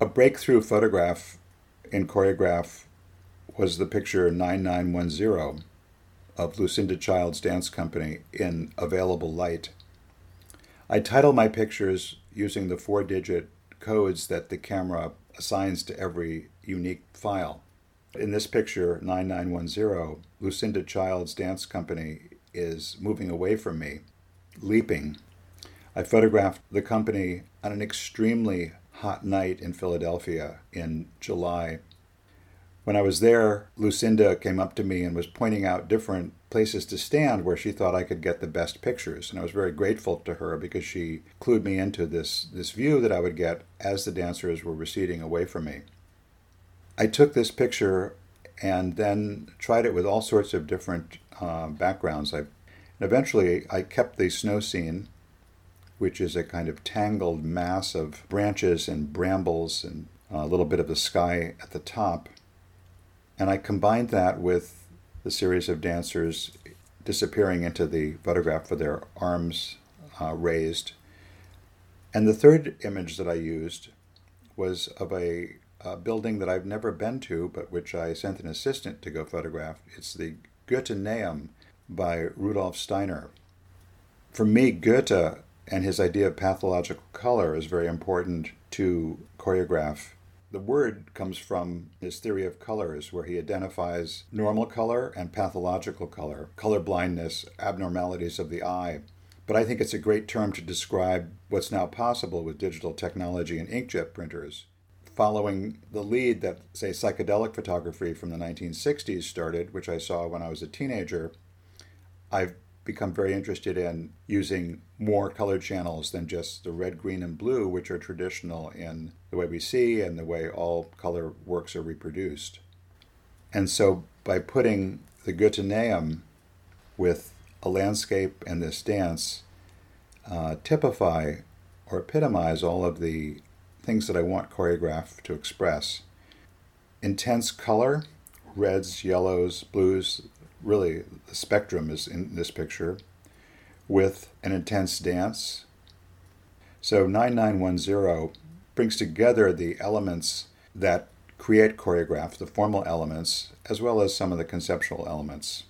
A breakthrough photograph in choreograph was the picture 9910 of Lucinda Childs Dance Company in available light. I title my pictures using the four digit codes that the camera assigns to every unique file. In this picture, 9910, Lucinda Childs Dance Company is moving away from me, leaping. I photographed the company on an extremely hot night in Philadelphia in July. When I was there, Lucinda came up to me and was pointing out different places to stand where she thought I could get the best pictures. And I was very grateful to her because she clued me into this, this view that I would get as the dancers were receding away from me. I took this picture and then tried it with all sorts of different uh, backgrounds. I, eventually, I kept the snow scene, which is a kind of tangled mass of branches and brambles and a little bit of the sky at the top. And I combined that with the series of dancers disappearing into the photograph with their arms uh, raised. And the third image that I used was of a, a, building that I've never been to, but which I sent an assistant to go photograph. It's the Goetheanum by Rudolf Steiner. For me, Goethe and his idea of pathological color is very important to choreograph the word comes from his theory of colors, where he identifies normal color and pathological color, color blindness, abnormalities of the eye. But I think it's a great term to describe what's now possible with digital technology and inkjet printers. Following the lead that, say, psychedelic photography from the 1960s started, which I saw when I was a teenager, I've become very interested in using more color channels than just the red, green, and blue, which are traditional in the way we see and the way all color works are reproduced. And so by putting the Goetheanum with a landscape and this dance, uh, typify or epitomize all of the things that I want choreograph to express. Intense color, reds, yellows, blues, really the spectrum is in this picture, with an intense dance. So 9910 brings together the elements that create choreograph, the formal elements, as well as some of the conceptual elements.